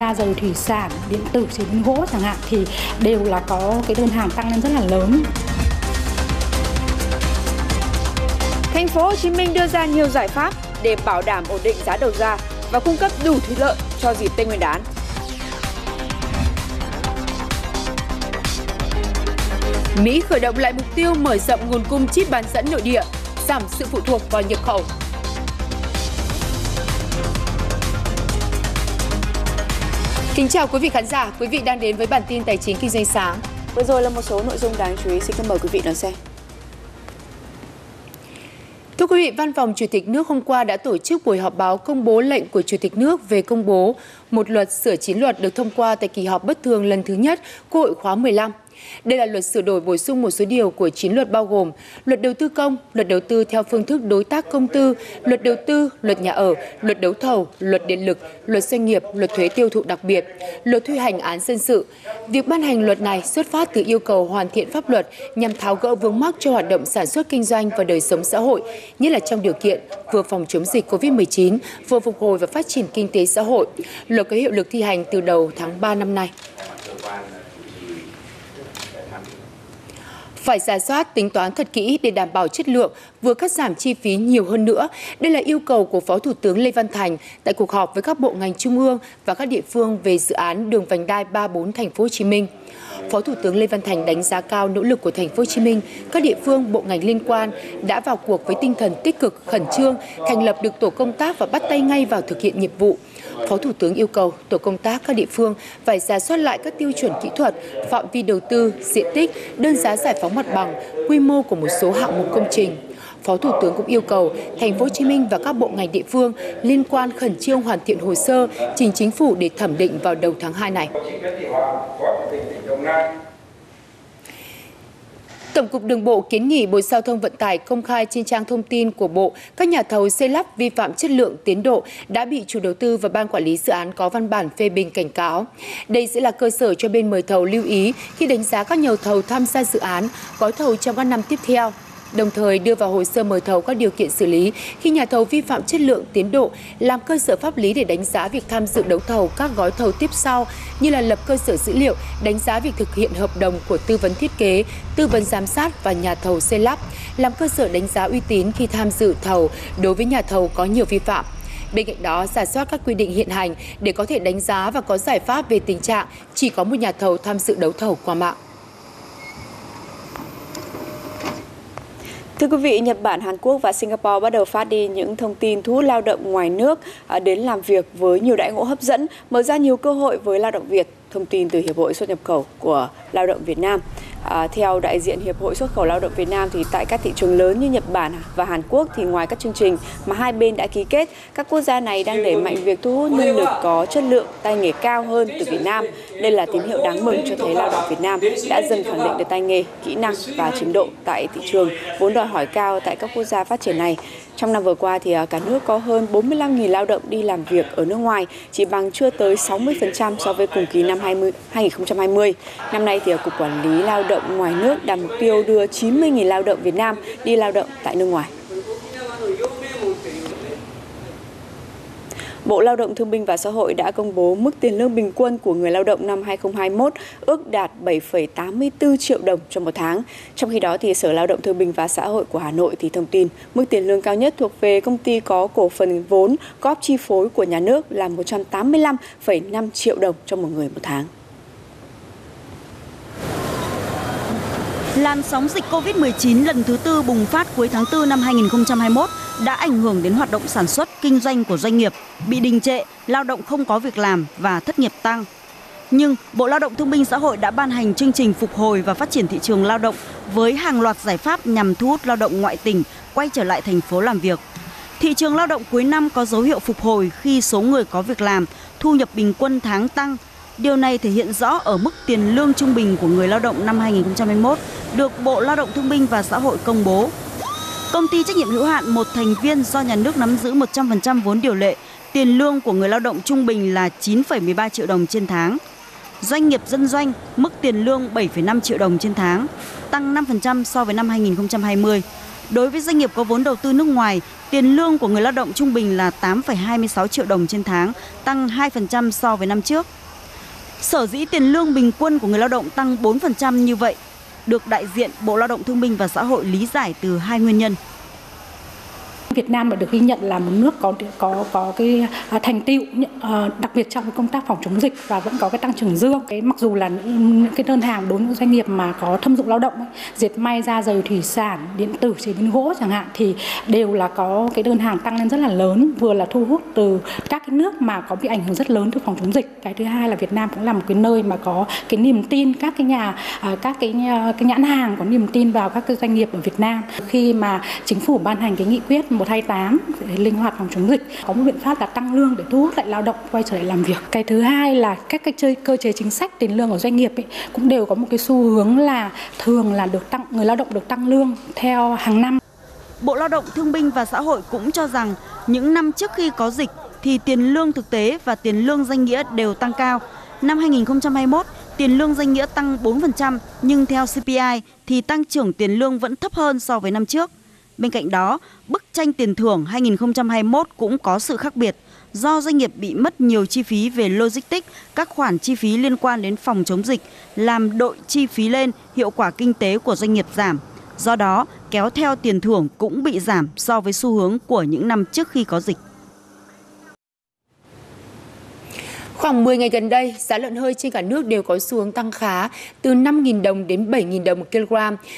Da dầu thủy sản, điện tử, chế biến gỗ chẳng hạn thì đều là có cái đơn hàng tăng lên rất là lớn. Thành phố Hồ Chí Minh đưa ra nhiều giải pháp để bảo đảm ổn định giá đầu ra và cung cấp đủ thịt lợn cho dịp Tết Nguyên đán. Mỹ khởi động lại mục tiêu mở rộng nguồn cung chip bán dẫn nội địa, giảm sự phụ thuộc vào nhập khẩu. Kính chào quý vị khán giả, quý vị đang đến với bản tin tài chính kinh doanh sáng. Vừa rồi là một số nội dung đáng chú ý, xin mời quý vị đón xem. Thưa quý vị, Văn phòng Chủ tịch nước hôm qua đã tổ chức buổi họp báo công bố lệnh của Chủ tịch nước về công bố một luật sửa chín luật được thông qua tại kỳ họp bất thường lần thứ nhất Quốc hội khóa 15. Đây là luật sửa đổi bổ sung một số điều của 9 luật bao gồm luật đầu tư công, luật đầu tư theo phương thức đối tác công tư, luật đầu tư, luật nhà ở, luật đấu thầu, luật điện lực, luật doanh nghiệp, luật thuế tiêu thụ đặc biệt, luật thi hành án dân sự. Việc ban hành luật này xuất phát từ yêu cầu hoàn thiện pháp luật nhằm tháo gỡ vướng mắc cho hoạt động sản xuất kinh doanh và đời sống xã hội, nhất là trong điều kiện vừa phòng chống dịch COVID-19, vừa phục hồi và phát triển kinh tế xã hội. Luật có hiệu lực thi hành từ đầu tháng 3 năm nay. Phải giả soát tính toán thật kỹ để đảm bảo chất lượng, vừa cắt giảm chi phí nhiều hơn nữa. Đây là yêu cầu của Phó Thủ tướng Lê Văn Thành tại cuộc họp với các bộ ngành trung ương và các địa phương về dự án đường vành đai 34 thành phố Hồ Chí Minh. Phó Thủ tướng Lê Văn Thành đánh giá cao nỗ lực của thành phố Hồ Chí Minh, các địa phương, bộ ngành liên quan đã vào cuộc với tinh thần tích cực, khẩn trương, thành lập được tổ công tác và bắt tay ngay vào thực hiện nhiệm vụ. Phó Thủ tướng yêu cầu tổ công tác các địa phương phải ra soát lại các tiêu chuẩn kỹ thuật, phạm vi đầu tư, diện tích, đơn giá giải phóng mặt bằng, quy mô của một số hạng mục công trình. Phó Thủ tướng cũng yêu cầu thành phố Hồ Chí Minh và các bộ ngành địa phương liên quan khẩn trương hoàn thiện hồ sơ trình chính phủ để thẩm định vào đầu tháng 2 này. Tổng cục Đường bộ kiến nghị Bộ Giao thông Vận tải công khai trên trang thông tin của Bộ các nhà thầu xây lắp vi phạm chất lượng tiến độ đã bị chủ đầu tư và ban quản lý dự án có văn bản phê bình cảnh cáo. Đây sẽ là cơ sở cho bên mời thầu lưu ý khi đánh giá các nhà thầu tham gia dự án, gói thầu trong các năm tiếp theo đồng thời đưa vào hồ sơ mời thầu các điều kiện xử lý khi nhà thầu vi phạm chất lượng tiến độ, làm cơ sở pháp lý để đánh giá việc tham dự đấu thầu các gói thầu tiếp sau như là lập cơ sở dữ liệu, đánh giá việc thực hiện hợp đồng của tư vấn thiết kế, tư vấn giám sát và nhà thầu xây lắp, làm cơ sở đánh giá uy tín khi tham dự thầu đối với nhà thầu có nhiều vi phạm. Bên cạnh đó, giả soát các quy định hiện hành để có thể đánh giá và có giải pháp về tình trạng chỉ có một nhà thầu tham dự đấu thầu qua mạng. Thưa quý vị, Nhật Bản, Hàn Quốc và Singapore bắt đầu phát đi những thông tin thu hút lao động ngoài nước à, đến làm việc với nhiều đại ngộ hấp dẫn, mở ra nhiều cơ hội với lao động Việt. Thông tin từ Hiệp hội xuất nhập khẩu của lao động Việt Nam. À, theo đại diện Hiệp hội xuất khẩu lao động Việt Nam thì tại các thị trường lớn như Nhật Bản và Hàn Quốc thì ngoài các chương trình mà hai bên đã ký kết, các quốc gia này đang đẩy mạnh việc thu hút nhân lực có chất lượng, tay nghề cao hơn từ Việt Nam. Đây là tín hiệu đáng mừng cho thấy lao động Việt Nam đã dần khẳng định được tay nghề, kỹ năng và trình độ tại thị trường vốn đòi hỏi cao tại các quốc gia phát triển này. Trong năm vừa qua thì à, cả nước có hơn 45.000 lao động đi làm việc ở nước ngoài, chỉ bằng chưa tới 60% so với cùng kỳ năm 20, 2020. Năm nay thì à, Cục Quản lý Lao động ngoài nước đặt mục tiêu đưa 90.000 lao động Việt Nam đi lao động tại nước ngoài. Bộ Lao động Thương binh và Xã hội đã công bố mức tiền lương bình quân của người lao động năm 2021 ước đạt 7,84 triệu đồng cho một tháng. Trong khi đó, thì Sở Lao động Thương binh và Xã hội của Hà Nội thì thông tin mức tiền lương cao nhất thuộc về công ty có cổ phần vốn góp chi phối của nhà nước là 185,5 triệu đồng cho một người một tháng. Làn sóng dịch COVID-19 lần thứ tư bùng phát cuối tháng 4 năm 2021 đã ảnh hưởng đến hoạt động sản xuất, kinh doanh của doanh nghiệp, bị đình trệ, lao động không có việc làm và thất nghiệp tăng. Nhưng Bộ Lao động Thương binh Xã hội đã ban hành chương trình phục hồi và phát triển thị trường lao động với hàng loạt giải pháp nhằm thu hút lao động ngoại tỉnh quay trở lại thành phố làm việc. Thị trường lao động cuối năm có dấu hiệu phục hồi khi số người có việc làm, thu nhập bình quân tháng tăng. Điều này thể hiện rõ ở mức tiền lương trung bình của người lao động năm 2021 được Bộ Lao động Thương binh và Xã hội công bố Công ty trách nhiệm hữu hạn một thành viên do nhà nước nắm giữ 100% vốn điều lệ, tiền lương của người lao động trung bình là 9,13 triệu đồng trên tháng. Doanh nghiệp dân doanh mức tiền lương 7,5 triệu đồng trên tháng, tăng 5% so với năm 2020. Đối với doanh nghiệp có vốn đầu tư nước ngoài, tiền lương của người lao động trung bình là 8,26 triệu đồng trên tháng, tăng 2% so với năm trước. Sở dĩ tiền lương bình quân của người lao động tăng 4% như vậy được đại diện Bộ Lao động Thương binh và Xã hội lý giải từ hai nguyên nhân. Việt Nam đã được ghi nhận là một nước có có có cái à, thành tựu à, đặc biệt trong công tác phòng chống dịch và vẫn có cái tăng trưởng dương. Cái mặc dù là những, những cái đơn hàng đối với doanh nghiệp mà có thâm dụng lao động, dệt may, da dày, thủy sản, điện tử, chế biến gỗ chẳng hạn thì đều là có cái đơn hàng tăng lên rất là lớn, vừa là thu hút từ các cái nước mà có bị ảnh hưởng rất lớn từ phòng chống dịch. Cái thứ hai là Việt Nam cũng là một cái nơi mà có cái niềm tin các cái nhà à, các cái cái nhãn hàng có niềm tin vào các cái doanh nghiệp ở Việt Nam. Khi mà chính phủ ban hành cái nghị quyết 128 để linh hoạt phòng chống dịch có một biện pháp là tăng lương để thu hút lại lao động quay trở lại làm việc cái thứ hai là các cái chơi cơ chế chính sách tiền lương của doanh nghiệp ấy, cũng đều có một cái xu hướng là thường là được tăng người lao động được tăng lương theo hàng năm Bộ Lao động Thương binh và Xã hội cũng cho rằng những năm trước khi có dịch thì tiền lương thực tế và tiền lương danh nghĩa đều tăng cao. Năm 2021, tiền lương danh nghĩa tăng 4% nhưng theo CPI thì tăng trưởng tiền lương vẫn thấp hơn so với năm trước. Bên cạnh đó, bức tranh tiền thưởng 2021 cũng có sự khác biệt do doanh nghiệp bị mất nhiều chi phí về logistics, các khoản chi phí liên quan đến phòng chống dịch làm đội chi phí lên, hiệu quả kinh tế của doanh nghiệp giảm. Do đó, kéo theo tiền thưởng cũng bị giảm so với xu hướng của những năm trước khi có dịch. Khoảng 10 ngày gần đây, giá lợn hơi trên cả nước đều có xu hướng tăng khá, từ 5.000 đồng đến 7.000 đồng một kg,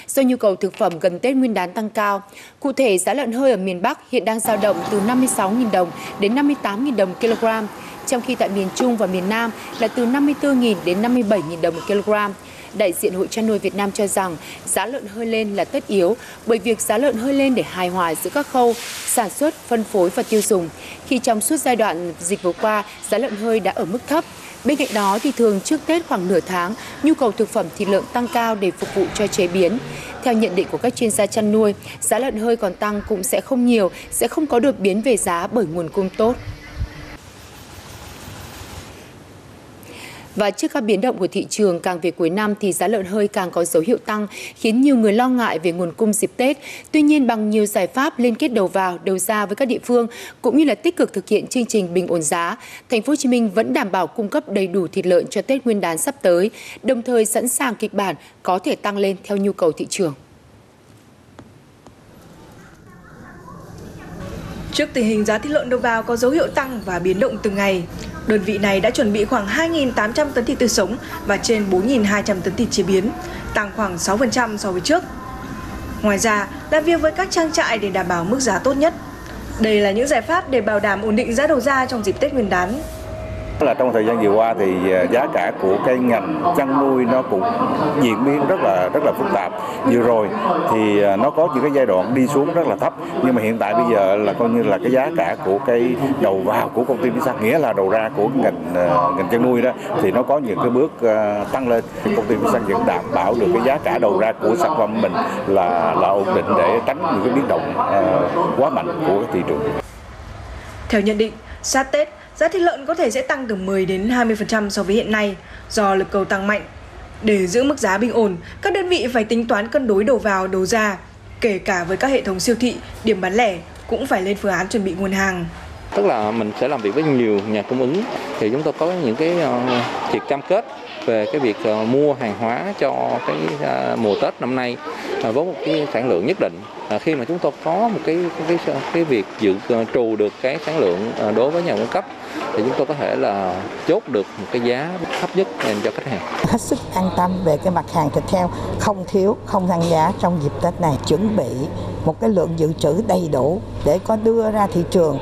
do nhu cầu thực phẩm gần Tết Nguyên đán tăng cao. Cụ thể, giá lợn hơi ở miền Bắc hiện đang dao động từ 56.000 đồng đến 58.000 đồng một kg, trong khi tại miền Trung và miền Nam là từ 54.000 đến 57.000 đồng một kg. Đại diện Hội chăn nuôi Việt Nam cho rằng giá lợn hơi lên là tất yếu bởi việc giá lợn hơi lên để hài hòa giữa các khâu sản xuất, phân phối và tiêu dùng. Khi trong suốt giai đoạn dịch vừa qua, giá lợn hơi đã ở mức thấp. Bên cạnh đó thì thường trước Tết khoảng nửa tháng, nhu cầu thực phẩm thịt lợn tăng cao để phục vụ cho chế biến. Theo nhận định của các chuyên gia chăn nuôi, giá lợn hơi còn tăng cũng sẽ không nhiều, sẽ không có đột biến về giá bởi nguồn cung tốt. Và trước các biến động của thị trường càng về cuối năm thì giá lợn hơi càng có dấu hiệu tăng, khiến nhiều người lo ngại về nguồn cung dịp Tết. Tuy nhiên bằng nhiều giải pháp liên kết đầu vào, đầu ra với các địa phương cũng như là tích cực thực hiện chương trình bình ổn giá, thành phố Hồ Chí Minh vẫn đảm bảo cung cấp đầy đủ thịt lợn cho Tết Nguyên đán sắp tới, đồng thời sẵn sàng kịch bản có thể tăng lên theo nhu cầu thị trường. Trước tình hình giá thịt lợn đầu vào có dấu hiệu tăng và biến động từng ngày, đơn vị này đã chuẩn bị khoảng 2.800 tấn thịt tươi sống và trên 4.200 tấn thịt chế biến, tăng khoảng 6% so với trước. Ngoài ra, làm việc với các trang trại để đảm bảo mức giá tốt nhất. Đây là những giải pháp để bảo đảm ổn định giá đầu ra trong dịp Tết Nguyên đán là trong thời gian vừa qua thì à, giá cả của cái ngành chăn nuôi nó cũng diễn biến rất là rất là phức tạp. Vừa rồi thì à, nó có những cái giai đoạn đi xuống rất là thấp, nhưng mà hiện tại bây giờ là coi như là cái giá cả của cái đầu vào của công ty Vinsat nghĩa là đầu ra của ngành à, ngành chăn nuôi đó, thì nó có những cái bước tăng lên. Công ty Vinsat vẫn đảm bảo được cái giá cả đầu ra của sản phẩm mình là là ổn định để tránh những cái biến động quá mạnh của thị trường. Theo nhận định, sát Tết giá thịt lợn có thể sẽ tăng từ 10 đến 20% so với hiện nay do lực cầu tăng mạnh. Để giữ mức giá bình ổn, các đơn vị phải tính toán cân đối đầu vào, đầu ra, kể cả với các hệ thống siêu thị, điểm bán lẻ cũng phải lên phương án chuẩn bị nguồn hàng. Tức là mình sẽ làm việc với nhiều nhà cung ứng thì chúng tôi có những cái ờ, việc cam kết về cái việc ờ, mua hàng hóa cho cái ờ, mùa Tết năm nay với một cái sản lượng nhất định. Khi mà chúng tôi có một cái cái cái, cái việc dự trù được cái sản lượng đối với nhà cung cấp thì chúng tôi có thể là chốt được một cái giá thấp nhất dành cho khách hàng. Hết sức an tâm về cái mặt hàng thịt heo không thiếu, không tăng giá trong dịp Tết này. Chuẩn bị một cái lượng dự trữ đầy đủ để có đưa ra thị trường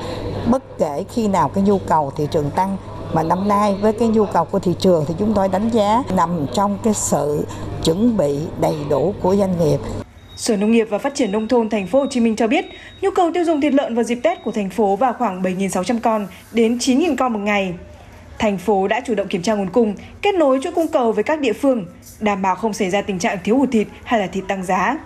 bất kể khi nào cái nhu cầu thị trường tăng mà năm nay với cái nhu cầu của thị trường thì chúng tôi đánh giá nằm trong cái sự chuẩn bị đầy đủ của doanh nghiệp. Sở Nông nghiệp và Phát triển nông thôn thành phố Hồ Chí Minh cho biết, nhu cầu tiêu dùng thịt lợn vào dịp Tết của thành phố vào khoảng 7.600 con đến 9.000 con một ngày. Thành phố đã chủ động kiểm tra nguồn cung, kết nối chuỗi cung cầu với các địa phương, đảm bảo không xảy ra tình trạng thiếu hụt thịt hay là thịt tăng giá.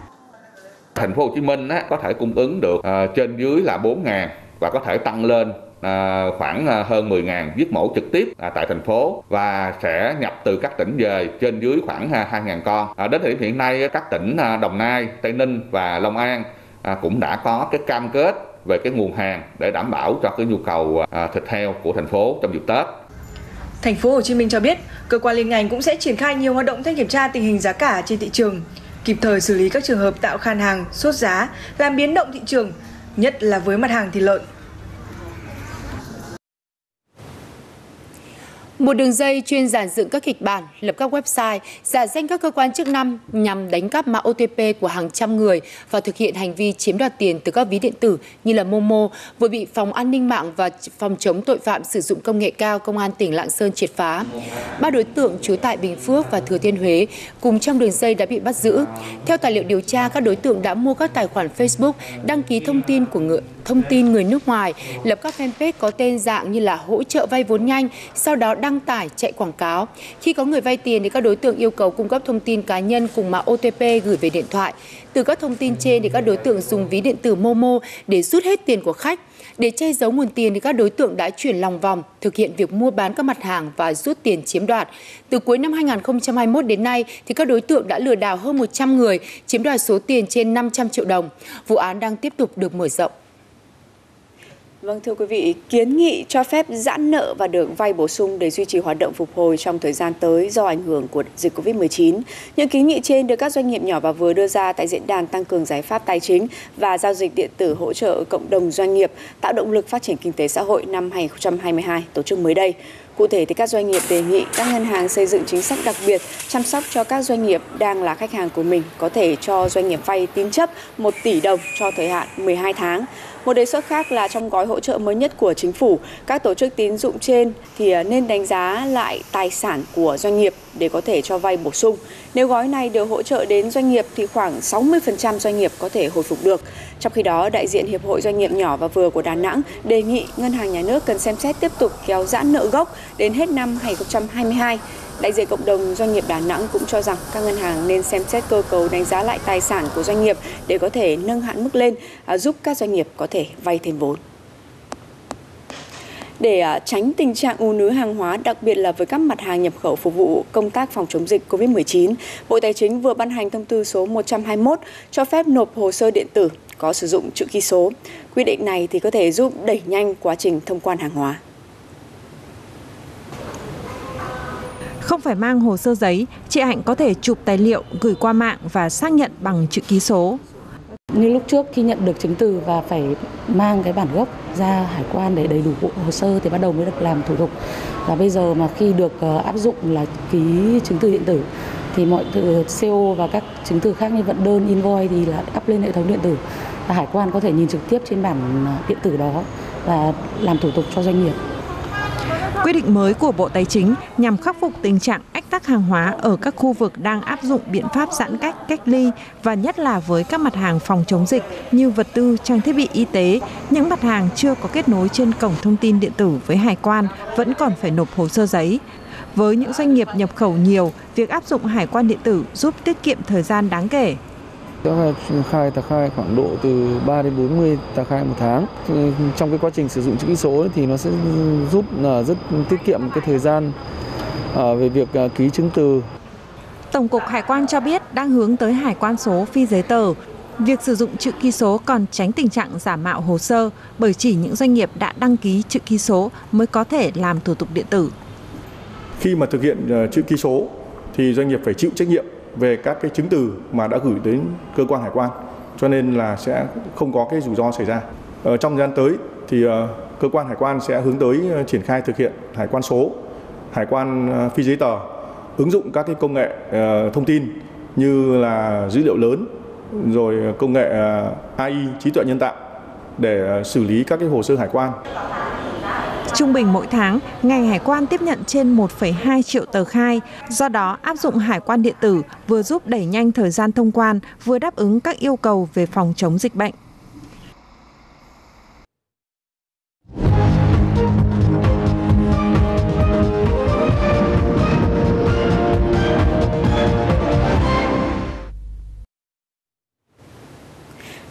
Thành phố Hồ Chí Minh á, có thể cung ứng được uh, trên dưới là 4.000 và có thể tăng lên À, khoảng à, hơn 10.000 giết mổ trực tiếp à, tại thành phố và sẽ nhập từ các tỉnh về trên dưới khoảng à, 2.000 con. À, đến thời điểm hiện nay các tỉnh à, Đồng Nai, Tây Ninh và Long An à, cũng đã có cái cam kết về cái nguồn hàng để đảm bảo cho cái nhu cầu à, thịt heo của thành phố trong dịp Tết. Thành phố Hồ Chí Minh cho biết, cơ quan liên ngành cũng sẽ triển khai nhiều hoạt động thanh kiểm tra tình hình giá cả trên thị trường, kịp thời xử lý các trường hợp tạo khan hàng, sốt giá, làm biến động thị trường, nhất là với mặt hàng thịt lợn. Một đường dây chuyên giản dựng các kịch bản, lập các website, giả danh các cơ quan chức năng nhằm đánh cắp mã OTP của hàng trăm người và thực hiện hành vi chiếm đoạt tiền từ các ví điện tử như là Momo vừa bị Phòng An ninh mạng và Phòng chống tội phạm sử dụng công nghệ cao Công an tỉnh Lạng Sơn triệt phá. Ba đối tượng trú tại Bình Phước và Thừa Thiên Huế cùng trong đường dây đã bị bắt giữ. Theo tài liệu điều tra, các đối tượng đã mua các tài khoản Facebook, đăng ký thông tin của người thông tin người nước ngoài, lập các fanpage có tên dạng như là hỗ trợ vay vốn nhanh, sau đó đăng tải chạy quảng cáo. Khi có người vay tiền thì các đối tượng yêu cầu cung cấp thông tin cá nhân cùng mã OTP gửi về điện thoại. Từ các thông tin trên thì các đối tượng dùng ví điện tử Momo để rút hết tiền của khách. Để che giấu nguồn tiền thì các đối tượng đã chuyển lòng vòng, thực hiện việc mua bán các mặt hàng và rút tiền chiếm đoạt. Từ cuối năm 2021 đến nay thì các đối tượng đã lừa đảo hơn 100 người, chiếm đoạt số tiền trên 500 triệu đồng. Vụ án đang tiếp tục được mở rộng. Vâng thưa quý vị, kiến nghị cho phép giãn nợ và được vay bổ sung để duy trì hoạt động phục hồi trong thời gian tới do ảnh hưởng của dịch Covid-19. Những kiến nghị trên được các doanh nghiệp nhỏ và vừa đưa ra tại diễn đàn tăng cường giải pháp tài chính và giao dịch điện tử hỗ trợ cộng đồng doanh nghiệp tạo động lực phát triển kinh tế xã hội năm 2022 tổ chức mới đây. Cụ thể thì các doanh nghiệp đề nghị các ngân hàng xây dựng chính sách đặc biệt chăm sóc cho các doanh nghiệp đang là khách hàng của mình có thể cho doanh nghiệp vay tín chấp 1 tỷ đồng cho thời hạn 12 tháng. Một đề xuất khác là trong gói hỗ trợ mới nhất của chính phủ, các tổ chức tín dụng trên thì à, nên đánh giá lại tài sản của doanh nghiệp để có thể cho vay bổ sung. Nếu gói này được hỗ trợ đến doanh nghiệp thì khoảng 60% doanh nghiệp có thể hồi phục được. Trong khi đó, đại diện Hiệp hội Doanh nghiệp nhỏ và vừa của Đà Nẵng đề nghị Ngân hàng Nhà nước cần xem xét tiếp tục kéo giãn nợ gốc đến hết năm 2022. Đại diện cộng đồng doanh nghiệp Đà Nẵng cũng cho rằng các ngân hàng nên xem xét cơ cấu đánh giá lại tài sản của doanh nghiệp để có thể nâng hạn mức lên, à, giúp các doanh nghiệp có thể vay thêm vốn. Để à, tránh tình trạng ùn ứ hàng hóa, đặc biệt là với các mặt hàng nhập khẩu phục vụ công tác phòng chống dịch COVID-19, Bộ Tài chính vừa ban hành thông tư số 121 cho phép nộp hồ sơ điện tử có sử dụng chữ ký số. Quy định này thì có thể giúp đẩy nhanh quá trình thông quan hàng hóa. Không phải mang hồ sơ giấy, chị Hạnh có thể chụp tài liệu gửi qua mạng và xác nhận bằng chữ ký số. Như lúc trước khi nhận được chứng từ và phải mang cái bản gốc ra hải quan để đầy đủ bộ hồ sơ thì bắt đầu mới được làm thủ tục. Và bây giờ mà khi được ờ, áp dụng là ký chứng từ điện tử thì mọi từ CO và các chứng từ khác như vận đơn, invoice thì là up lên hệ thống điện tử và hải quan có thể nhìn trực tiếp trên bản ờ, điện tử đó và làm thủ tục cho doanh nghiệp. Quyết định mới của Bộ Tài chính nhằm khắc phục tình trạng ách tắc hàng hóa ở các khu vực đang áp dụng biện pháp giãn cách, cách ly và nhất là với các mặt hàng phòng chống dịch như vật tư, trang thiết bị y tế, những mặt hàng chưa có kết nối trên cổng thông tin điện tử với hải quan vẫn còn phải nộp hồ sơ giấy. Với những doanh nghiệp nhập khẩu nhiều, việc áp dụng hải quan điện tử giúp tiết kiệm thời gian đáng kể các khai tờ khai khoảng độ từ 3 đến 40 tờ khai một tháng. Trong cái quá trình sử dụng chữ ký số thì nó sẽ giúp là rất tiết kiệm cái thời gian à, về việc à, ký chứng từ. Tổng cục Hải quan cho biết đang hướng tới hải quan số phi giấy tờ. Việc sử dụng chữ ký số còn tránh tình trạng giả mạo hồ sơ bởi chỉ những doanh nghiệp đã đăng ký chữ ký số mới có thể làm thủ tục điện tử. Khi mà thực hiện à, chữ ký số thì doanh nghiệp phải chịu trách nhiệm về các cái chứng từ mà đã gửi đến cơ quan hải quan cho nên là sẽ không có cái rủi ro xảy ra. Ở trong thời gian tới thì uh, cơ quan hải quan sẽ hướng tới uh, triển khai thực hiện hải quan số, hải quan uh, phi giấy tờ, ứng dụng các cái công nghệ thông tin như là dữ liệu lớn, rồi công nghệ AI trí tuệ nhân tạo để xử lý các cái hồ sơ hải quan. Trung bình mỗi tháng, ngành hải quan tiếp nhận trên 1,2 triệu tờ khai. Do đó, áp dụng hải quan điện tử vừa giúp đẩy nhanh thời gian thông quan, vừa đáp ứng các yêu cầu về phòng chống dịch bệnh.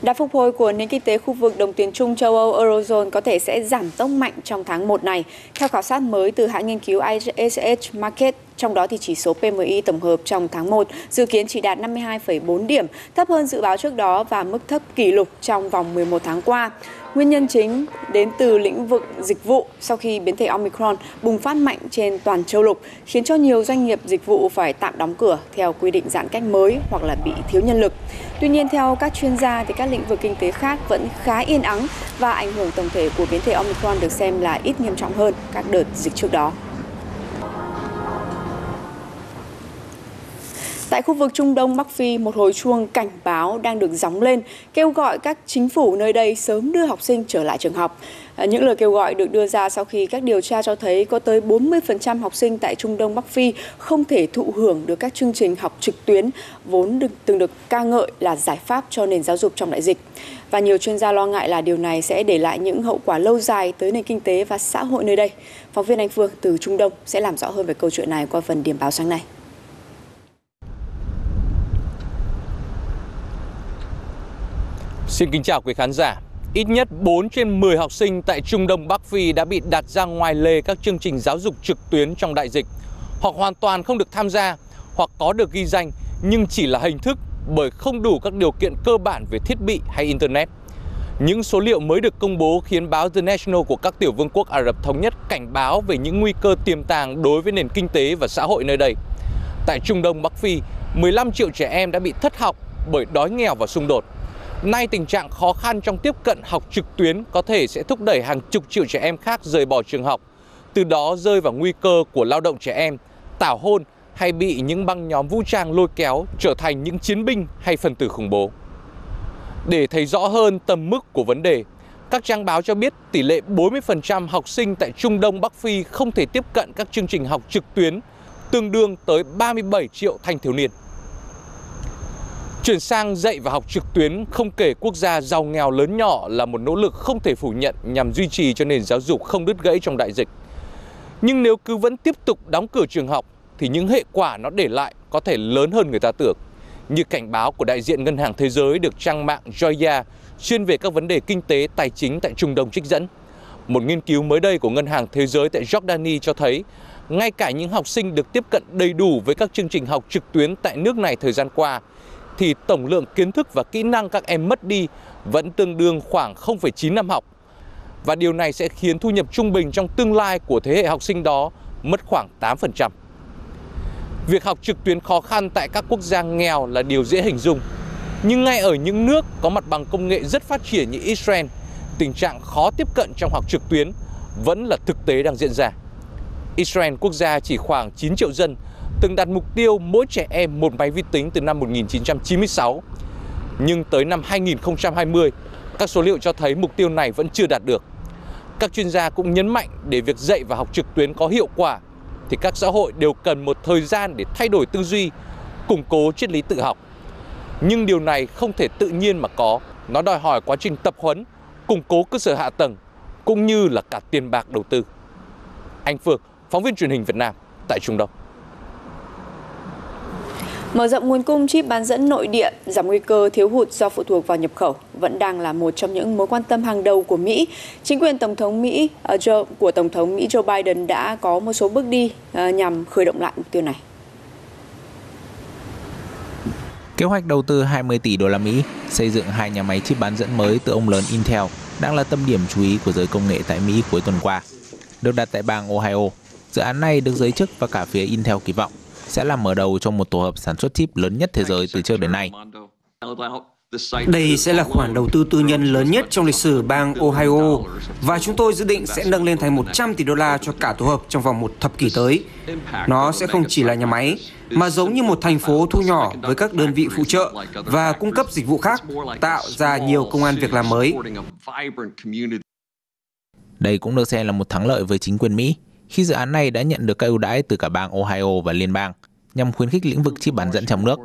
Đà phục hồi của nền kinh tế khu vực đồng tiền chung châu Âu Eurozone có thể sẽ giảm tốc mạnh trong tháng 1 này. Theo khảo sát mới từ hãng nghiên cứu ISH Market, trong đó thì chỉ số PMI tổng hợp trong tháng 1 dự kiến chỉ đạt 52,4 điểm, thấp hơn dự báo trước đó và mức thấp kỷ lục trong vòng 11 tháng qua. Nguyên nhân chính đến từ lĩnh vực dịch vụ sau khi biến thể Omicron bùng phát mạnh trên toàn châu lục, khiến cho nhiều doanh nghiệp dịch vụ phải tạm đóng cửa theo quy định giãn cách mới hoặc là bị thiếu nhân lực. Tuy nhiên, theo các chuyên gia, thì các lĩnh vực kinh tế khác vẫn khá yên ắng và ảnh hưởng tổng thể của biến thể Omicron được xem là ít nghiêm trọng hơn các đợt dịch trước đó. Tại khu vực Trung Đông Bắc Phi, một hồi chuông cảnh báo đang được gióng lên, kêu gọi các chính phủ nơi đây sớm đưa học sinh trở lại trường học. À, những lời kêu gọi được đưa ra sau khi các điều tra cho thấy có tới 40% học sinh tại Trung Đông Bắc Phi không thể thụ hưởng được các chương trình học trực tuyến vốn được, từng được ca ngợi là giải pháp cho nền giáo dục trong đại dịch. Và nhiều chuyên gia lo ngại là điều này sẽ để lại những hậu quả lâu dài tới nền kinh tế và xã hội nơi đây. Phóng viên Anh Phương từ Trung Đông sẽ làm rõ hơn về câu chuyện này qua phần điểm báo sáng nay. Xin kính chào quý khán giả. Ít nhất 4 trên 10 học sinh tại Trung Đông Bắc Phi đã bị đặt ra ngoài lề các chương trình giáo dục trực tuyến trong đại dịch, hoặc hoàn toàn không được tham gia, hoặc có được ghi danh nhưng chỉ là hình thức bởi không đủ các điều kiện cơ bản về thiết bị hay Internet. Những số liệu mới được công bố khiến báo The National của các tiểu vương quốc Ả Rập Thống Nhất cảnh báo về những nguy cơ tiềm tàng đối với nền kinh tế và xã hội nơi đây. Tại Trung Đông Bắc Phi, 15 triệu trẻ em đã bị thất học bởi đói nghèo và xung đột. Nay tình trạng khó khăn trong tiếp cận học trực tuyến có thể sẽ thúc đẩy hàng chục triệu trẻ em khác rời bỏ trường học, từ đó rơi vào nguy cơ của lao động trẻ em, tảo hôn hay bị những băng nhóm vũ trang lôi kéo trở thành những chiến binh hay phần tử khủng bố. Để thấy rõ hơn tầm mức của vấn đề, các trang báo cho biết tỷ lệ 40% học sinh tại Trung Đông Bắc Phi không thể tiếp cận các chương trình học trực tuyến, tương đương tới 37 triệu thanh thiếu niên. Chuyển sang dạy và học trực tuyến, không kể quốc gia giàu nghèo lớn nhỏ là một nỗ lực không thể phủ nhận nhằm duy trì cho nền giáo dục không đứt gãy trong đại dịch. Nhưng nếu cứ vẫn tiếp tục đóng cửa trường học, thì những hệ quả nó để lại có thể lớn hơn người ta tưởng. Như cảnh báo của đại diện Ngân hàng Thế giới được trang mạng Joya chuyên về các vấn đề kinh tế, tài chính tại Trung Đông trích dẫn. Một nghiên cứu mới đây của Ngân hàng Thế giới tại Jordani cho thấy, ngay cả những học sinh được tiếp cận đầy đủ với các chương trình học trực tuyến tại nước này thời gian qua thì tổng lượng kiến thức và kỹ năng các em mất đi vẫn tương đương khoảng 0,9 năm học. Và điều này sẽ khiến thu nhập trung bình trong tương lai của thế hệ học sinh đó mất khoảng 8%. Việc học trực tuyến khó khăn tại các quốc gia nghèo là điều dễ hình dung. Nhưng ngay ở những nước có mặt bằng công nghệ rất phát triển như Israel, tình trạng khó tiếp cận trong học trực tuyến vẫn là thực tế đang diễn ra. Israel quốc gia chỉ khoảng 9 triệu dân từng đặt mục tiêu mỗi trẻ em một máy vi tính từ năm 1996. Nhưng tới năm 2020, các số liệu cho thấy mục tiêu này vẫn chưa đạt được. Các chuyên gia cũng nhấn mạnh để việc dạy và học trực tuyến có hiệu quả thì các xã hội đều cần một thời gian để thay đổi tư duy, củng cố triết lý tự học. Nhưng điều này không thể tự nhiên mà có, nó đòi hỏi quá trình tập huấn, củng cố cơ sở hạ tầng cũng như là cả tiền bạc đầu tư. Anh Phương, phóng viên truyền hình Việt Nam tại Trung Đông. Mở rộng nguồn cung chip bán dẫn nội địa, giảm nguy cơ thiếu hụt do phụ thuộc vào nhập khẩu vẫn đang là một trong những mối quan tâm hàng đầu của Mỹ. Chính quyền Tổng thống Mỹ ờ, Joe, của Tổng thống Mỹ Joe Biden đã có một số bước đi ờ, nhằm khởi động lại mục tiêu này. Kế hoạch đầu tư 20 tỷ đô la Mỹ xây dựng hai nhà máy chip bán dẫn mới từ ông lớn Intel đang là tâm điểm chú ý của giới công nghệ tại Mỹ cuối tuần qua. Được đặt tại bang Ohio, dự án này được giới chức và cả phía Intel kỳ vọng sẽ là mở đầu cho một tổ hợp sản xuất chip lớn nhất thế giới từ trước đến nay. Đây sẽ là khoản đầu tư tư nhân lớn nhất trong lịch sử bang Ohio và chúng tôi dự định sẽ nâng lên thành 100 tỷ đô la cho cả tổ hợp trong vòng một thập kỷ tới. Nó sẽ không chỉ là nhà máy, mà giống như một thành phố thu nhỏ với các đơn vị phụ trợ và cung cấp dịch vụ khác, tạo ra nhiều công an việc làm mới. Đây cũng được xem là một thắng lợi với chính quyền Mỹ khi dự án này đã nhận được các ưu đãi từ cả bang Ohio và liên bang nhằm khuyến khích lĩnh vực chip bán dẫn trong nước.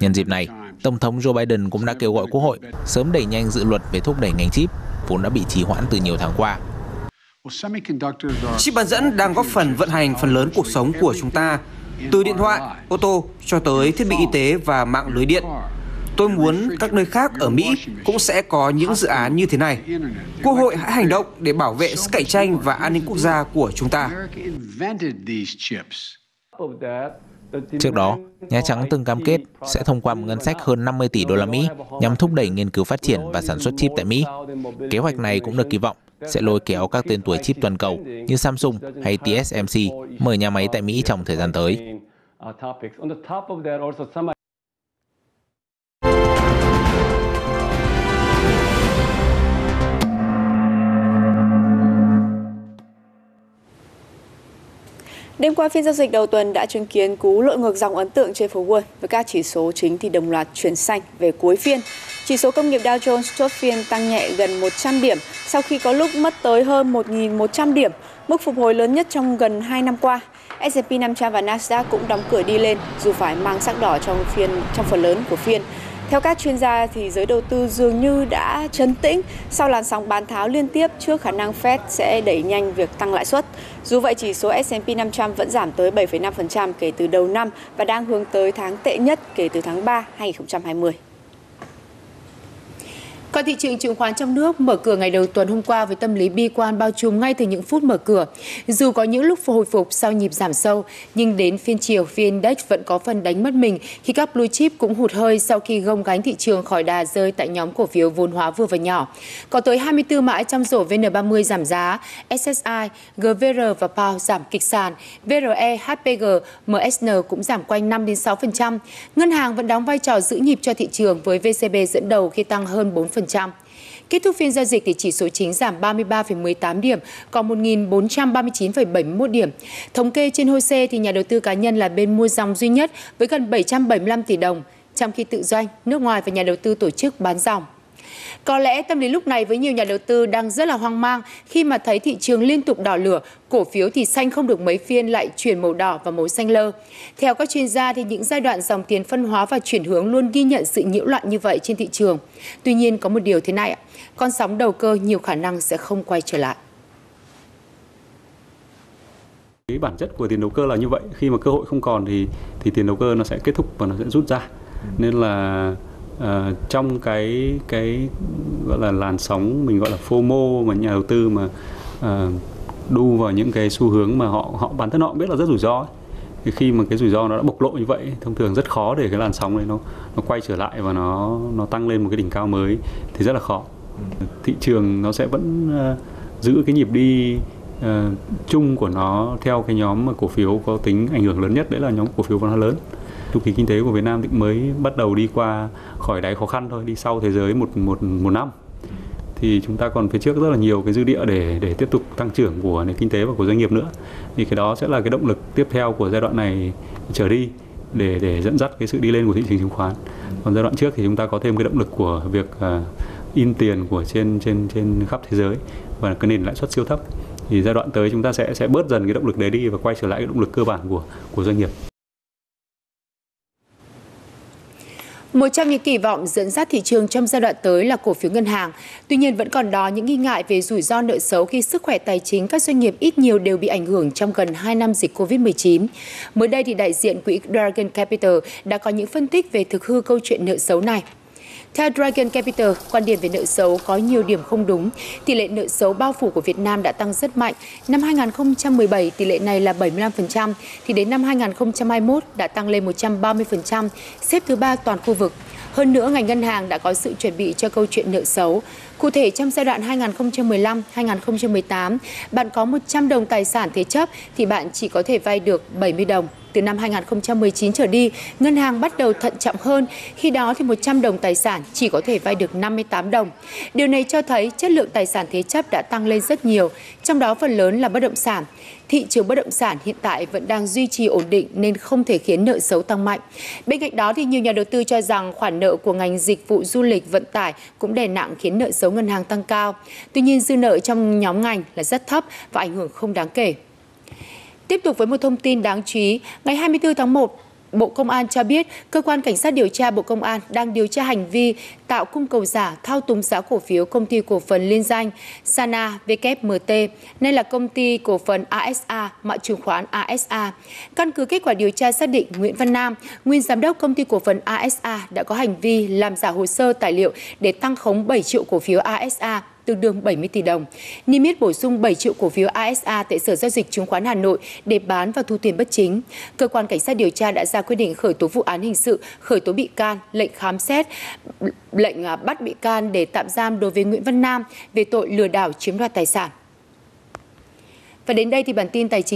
Nhân dịp này, Tổng thống Joe Biden cũng đã kêu gọi Quốc hội sớm đẩy nhanh dự luật về thúc đẩy ngành chip, vốn đã bị trì hoãn từ nhiều tháng qua. Chip bán dẫn đang góp phần vận hành phần lớn cuộc sống của chúng ta, từ điện thoại, ô tô cho tới thiết bị y tế và mạng lưới điện. Tôi muốn các nơi khác ở Mỹ cũng sẽ có những dự án như thế này. Quốc hội hãy hành động để bảo vệ sức cạnh tranh và an ninh quốc gia của chúng ta. Trước đó, Nhà Trắng từng cam kết sẽ thông qua một ngân sách hơn 50 tỷ đô la Mỹ nhằm thúc đẩy nghiên cứu phát triển và sản xuất chip tại Mỹ. Kế hoạch này cũng được kỳ vọng sẽ lôi kéo các tên tuổi chip toàn cầu như Samsung hay TSMC mở nhà máy tại Mỹ trong thời gian tới. Đêm qua phiên giao dịch đầu tuần đã chứng kiến cú lội ngược dòng ấn tượng trên phố Wall với các chỉ số chính thì đồng loạt chuyển xanh về cuối phiên. Chỉ số công nghiệp Dow Jones chốt phiên tăng nhẹ gần 100 điểm sau khi có lúc mất tới hơn 1.100 điểm, mức phục hồi lớn nhất trong gần 2 năm qua. S&P 500 và Nasdaq cũng đóng cửa đi lên dù phải mang sắc đỏ trong phiên trong phần lớn của phiên. Theo các chuyên gia thì giới đầu tư dường như đã chấn tĩnh sau làn sóng bán tháo liên tiếp trước khả năng Fed sẽ đẩy nhanh việc tăng lãi suất. Dù vậy, chỉ số S&P 500 vẫn giảm tới 7,5% kể từ đầu năm và đang hướng tới tháng tệ nhất kể từ tháng 3 2020. Còn thị trường chứng khoán trong nước mở cửa ngày đầu tuần hôm qua với tâm lý bi quan bao trùm ngay từ những phút mở cửa. Dù có những lúc hồi phục sau nhịp giảm sâu, nhưng đến phiên chiều, phiên Index vẫn có phần đánh mất mình khi các blue chip cũng hụt hơi sau khi gông gánh thị trường khỏi đà rơi tại nhóm cổ phiếu vốn hóa vừa và nhỏ. Có tới 24 mã trong rổ VN30 giảm giá, SSI, GVR và PAO giảm kịch sàn, VRE, HPG, MSN cũng giảm quanh 5 đến 6%. Ngân hàng vẫn đóng vai trò giữ nhịp cho thị trường với VCB dẫn đầu khi tăng hơn 4%. Kết thúc phiên giao dịch thì chỉ số chính giảm 33,18 điểm, còn 1.439,71 điểm. Thống kê trên HOSE thì nhà đầu tư cá nhân là bên mua dòng duy nhất với gần 775 tỷ đồng, trong khi tự doanh, nước ngoài và nhà đầu tư tổ chức bán dòng. Có lẽ tâm lý lúc này với nhiều nhà đầu tư đang rất là hoang mang khi mà thấy thị trường liên tục đỏ lửa, cổ phiếu thì xanh không được mấy phiên lại chuyển màu đỏ và màu xanh lơ. Theo các chuyên gia thì những giai đoạn dòng tiền phân hóa và chuyển hướng luôn ghi nhận sự nhiễu loạn như vậy trên thị trường. Tuy nhiên có một điều thế này, con sóng đầu cơ nhiều khả năng sẽ không quay trở lại. Cái bản chất của tiền đầu cơ là như vậy, khi mà cơ hội không còn thì thì tiền đầu cơ nó sẽ kết thúc và nó sẽ rút ra. Nên là uh, trong cái cái gọi là làn sóng mình gọi là FOMO mà nhà đầu tư mà uh, đu vào những cái xu hướng mà họ họ bản thân họ biết là rất rủi ro ấy. thì khi mà cái rủi ro nó đã bộc lộ như vậy thông thường rất khó để cái làn sóng này nó nó quay trở lại và nó nó tăng lên một cái đỉnh cao mới thì rất là khó thị trường nó sẽ vẫn uh, giữ cái nhịp đi uh, chung của nó theo cái nhóm mà cổ phiếu có tính ảnh hưởng lớn nhất đấy là nhóm cổ phiếu văn hóa lớn chu kỳ kinh tế của Việt Nam thì mới bắt đầu đi qua khỏi đáy khó khăn thôi đi sau thế giới một một một năm. Thì chúng ta còn phía trước rất là nhiều cái dư địa để để tiếp tục tăng trưởng của nền kinh tế và của doanh nghiệp nữa. Thì cái đó sẽ là cái động lực tiếp theo của giai đoạn này trở đi để để dẫn dắt cái sự đi lên của thị trường chứng khoán. Còn giai đoạn trước thì chúng ta có thêm cái động lực của việc uh, in tiền của trên trên trên khắp thế giới và cái nền lãi suất siêu thấp. Thì giai đoạn tới chúng ta sẽ sẽ bớt dần cái động lực đấy đi và quay trở lại cái động lực cơ bản của của doanh nghiệp. Một trong những kỳ vọng dẫn dắt thị trường trong giai đoạn tới là cổ phiếu ngân hàng. Tuy nhiên vẫn còn đó những nghi ngại về rủi ro nợ xấu khi sức khỏe tài chính các doanh nghiệp ít nhiều đều bị ảnh hưởng trong gần 2 năm dịch Covid-19. Mới đây thì đại diện quỹ Dragon Capital đã có những phân tích về thực hư câu chuyện nợ xấu này. Theo Dragon Capital, quan điểm về nợ xấu có nhiều điểm không đúng. Tỷ lệ nợ xấu bao phủ của Việt Nam đã tăng rất mạnh. Năm 2017, tỷ lệ này là 75%, thì đến năm 2021 đã tăng lên 130%, xếp thứ ba toàn khu vực. Hơn nữa, ngành ngân hàng đã có sự chuẩn bị cho câu chuyện nợ xấu. Cụ thể, trong giai đoạn 2015-2018, bạn có 100 đồng tài sản thế chấp thì bạn chỉ có thể vay được 70 đồng. Từ năm 2019 trở đi, ngân hàng bắt đầu thận trọng hơn, khi đó thì 100 đồng tài sản chỉ có thể vay được 58 đồng. Điều này cho thấy chất lượng tài sản thế chấp đã tăng lên rất nhiều, trong đó phần lớn là bất động sản. Thị trường bất động sản hiện tại vẫn đang duy trì ổn định nên không thể khiến nợ xấu tăng mạnh. Bên cạnh đó thì nhiều nhà đầu tư cho rằng khoản nợ của ngành dịch vụ du lịch vận tải cũng đè nặng khiến nợ xấu ngân hàng tăng cao. Tuy nhiên dư nợ trong nhóm ngành là rất thấp và ảnh hưởng không đáng kể. Tiếp tục với một thông tin đáng chú ý, ngày 24 tháng 1, Bộ Công an cho biết cơ quan cảnh sát điều tra Bộ Công an đang điều tra hành vi tạo cung cầu giả thao túng giá cổ phiếu công ty cổ phần liên danh Sana WMT, nay là công ty cổ phần ASA, mã chứng khoán ASA. Căn cứ kết quả điều tra xác định Nguyễn Văn Nam, nguyên giám đốc công ty cổ phần ASA đã có hành vi làm giả hồ sơ tài liệu để tăng khống 7 triệu cổ phiếu ASA tương đương 70 tỷ đồng. Niêm yết bổ sung 7 triệu cổ phiếu ASA tại Sở Giao dịch Chứng khoán Hà Nội để bán và thu tiền bất chính. Cơ quan Cảnh sát điều tra đã ra quyết định khởi tố vụ án hình sự, khởi tố bị can, lệnh khám xét, lệnh à, bắt bị can để tạm giam đối với Nguyễn Văn Nam về tội lừa đảo chiếm đoạt tài sản. Và đến đây thì bản tin tài chính